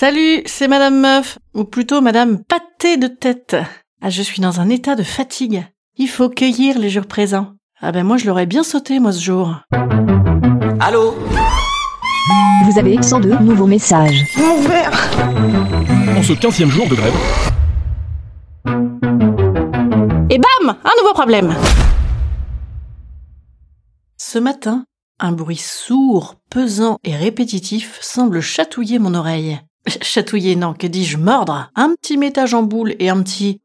Salut, c'est Madame Meuf, ou plutôt Madame Pâté de tête. Ah, je suis dans un état de fatigue. Il faut cueillir les jours présents. Ah ben moi je l'aurais bien sauté moi ce jour. Allô Vous avez 102 nouveaux messages. En ce 15e jour de grève, Et bam Un nouveau problème Ce matin, un bruit sourd, pesant et répétitif semble chatouiller mon oreille. Ch- Chatouiller, non, que dis-je, mordre? Un petit métage en boule et un petit...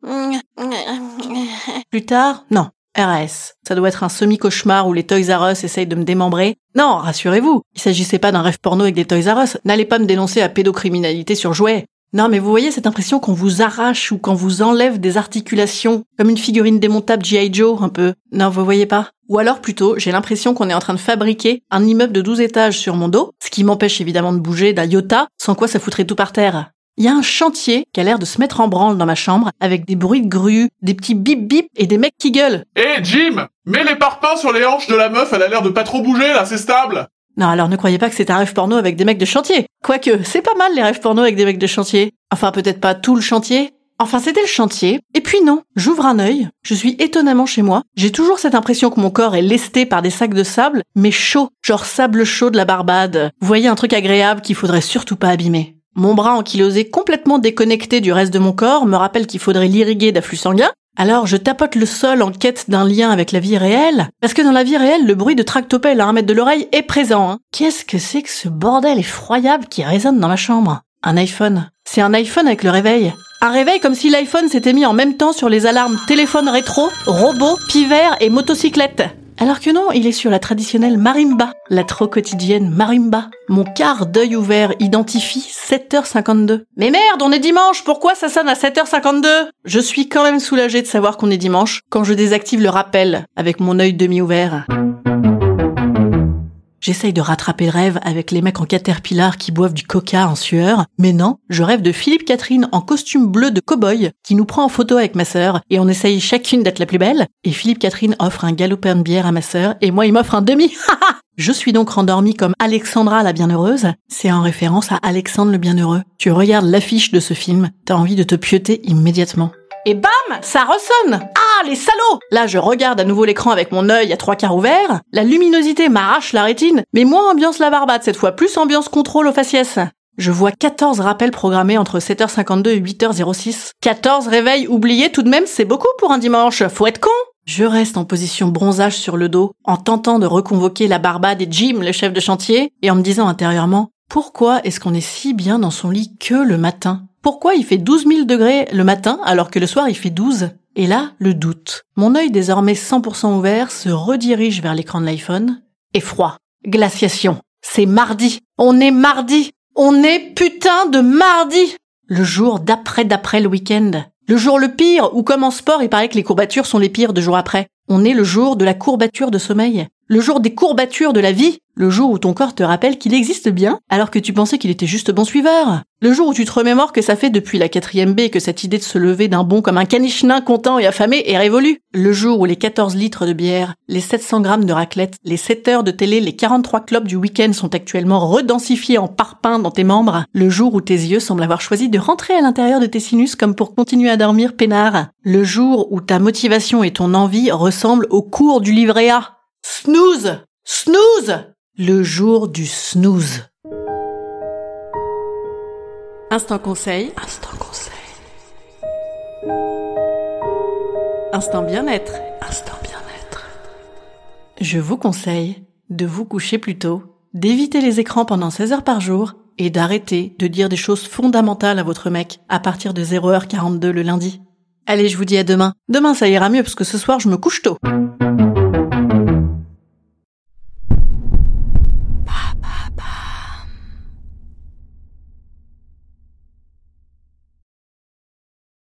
Plus tard, non, RAS. Ça doit être un semi-cauchemar où les Toys R Us essayent de me démembrer. Non, rassurez-vous, il s'agissait pas d'un rêve porno avec des Toys R Us. N'allez pas me dénoncer à pédocriminalité sur jouet. Non, mais vous voyez cette impression qu'on vous arrache ou qu'on vous enlève des articulations, comme une figurine démontable G.I. Joe, un peu. Non, vous voyez pas Ou alors plutôt, j'ai l'impression qu'on est en train de fabriquer un immeuble de 12 étages sur mon dos, ce qui m'empêche évidemment de bouger d'un iota, sans quoi ça foutrait tout par terre. Il y a un chantier qui a l'air de se mettre en branle dans ma chambre, avec des bruits de grue, des petits bip bip et des mecs qui gueulent. Hé Jim Mets les parpaings sur les hanches de la meuf, elle a l'air de pas trop bouger là, c'est stable Non, alors ne croyez pas que c'est un rêve porno avec des mecs de chantier. Quoique, c'est pas mal les rêves porno avec des mecs de chantier. Enfin, peut-être pas tout le chantier. Enfin, c'était le chantier. Et puis non, j'ouvre un œil, je suis étonnamment chez moi. J'ai toujours cette impression que mon corps est lesté par des sacs de sable, mais chaud, genre sable chaud de la Barbade. Vous voyez un truc agréable qu'il faudrait surtout pas abîmer. Mon bras ankylosé complètement déconnecté du reste de mon corps me rappelle qu'il faudrait l'irriguer d'afflux sanguin, alors je tapote le sol en quête d'un lien avec la vie réelle, parce que dans la vie réelle, le bruit de tractopelle à un mètre de l'oreille est présent. hein. Qu'est-ce que c'est que ce bordel effroyable qui résonne dans ma chambre? Un iPhone. C'est un iPhone avec le réveil. Un réveil comme si l'iPhone s'était mis en même temps sur les alarmes téléphone rétro, robots, pivers et motocyclettes. Alors que non, il est sur la traditionnelle marimba, la trop quotidienne marimba. Mon quart d'œil ouvert identifie 7h52. Mais merde, on est dimanche, pourquoi ça sonne à 7h52 Je suis quand même soulagée de savoir qu'on est dimanche quand je désactive le rappel avec mon œil demi-ouvert. J'essaye de rattraper le rêve avec les mecs en caterpillar qui boivent du coca en sueur. Mais non, je rêve de Philippe Catherine en costume bleu de cow-boy qui nous prend en photo avec ma sœur et on essaye chacune d'être la plus belle. Et Philippe Catherine offre un galopin de bière à ma sœur et moi il m'offre un demi. Je suis donc rendormie comme Alexandra la bienheureuse. C'est en référence à Alexandre le bienheureux. Tu regardes l'affiche de ce film, t'as envie de te pieuter immédiatement. Et bam Ça ressonne Ah, les salauds Là, je regarde à nouveau l'écran avec mon œil à trois quarts ouvert. La luminosité m'arrache la rétine, mais moins ambiance la barbade cette fois, plus ambiance contrôle au faciès. Je vois 14 rappels programmés entre 7h52 et 8h06. 14 réveils oubliés tout de même, c'est beaucoup pour un dimanche. Faut être con je reste en position bronzage sur le dos, en tentant de reconvoquer la barbade et Jim, le chef de chantier, et en me disant intérieurement, pourquoi est-ce qu'on est si bien dans son lit que le matin? Pourquoi il fait 12 000 degrés le matin alors que le soir il fait 12 Et là, le doute. Mon œil désormais 100% ouvert se redirige vers l'écran de l'iPhone. Et froid. Glaciation. C'est mardi. On est mardi. On est putain de mardi. Le jour d'après d'après le week-end. Le jour le pire, ou comme en sport, il paraît que les courbatures sont les pires de jour après. On est le jour de la courbature de sommeil. Le jour des courbatures de la vie. Le jour où ton corps te rappelle qu'il existe bien, alors que tu pensais qu'il était juste bon suiveur. Le jour où tu te remémores que ça fait depuis la quatrième B que cette idée de se lever d'un bond comme un caniche nain content et affamé est révolue. Le jour où les 14 litres de bière, les 700 grammes de raclette, les 7 heures de télé, les 43 clubs du week-end sont actuellement redensifiés en parpaing dans tes membres. Le jour où tes yeux semblent avoir choisi de rentrer à l'intérieur de tes sinus comme pour continuer à dormir peinard. Le jour où ta motivation et ton envie ressemblent au cours du livret A. Snooze Snooze Le jour du snooze. Instant conseil. Instant conseil. Instant bien-être. Instant bien-être. Je vous conseille de vous coucher plus tôt, d'éviter les écrans pendant 16 heures par jour et d'arrêter de dire des choses fondamentales à votre mec à partir de 0h42 le lundi. Allez, je vous dis à demain. Demain, ça ira mieux parce que ce soir, je me couche tôt.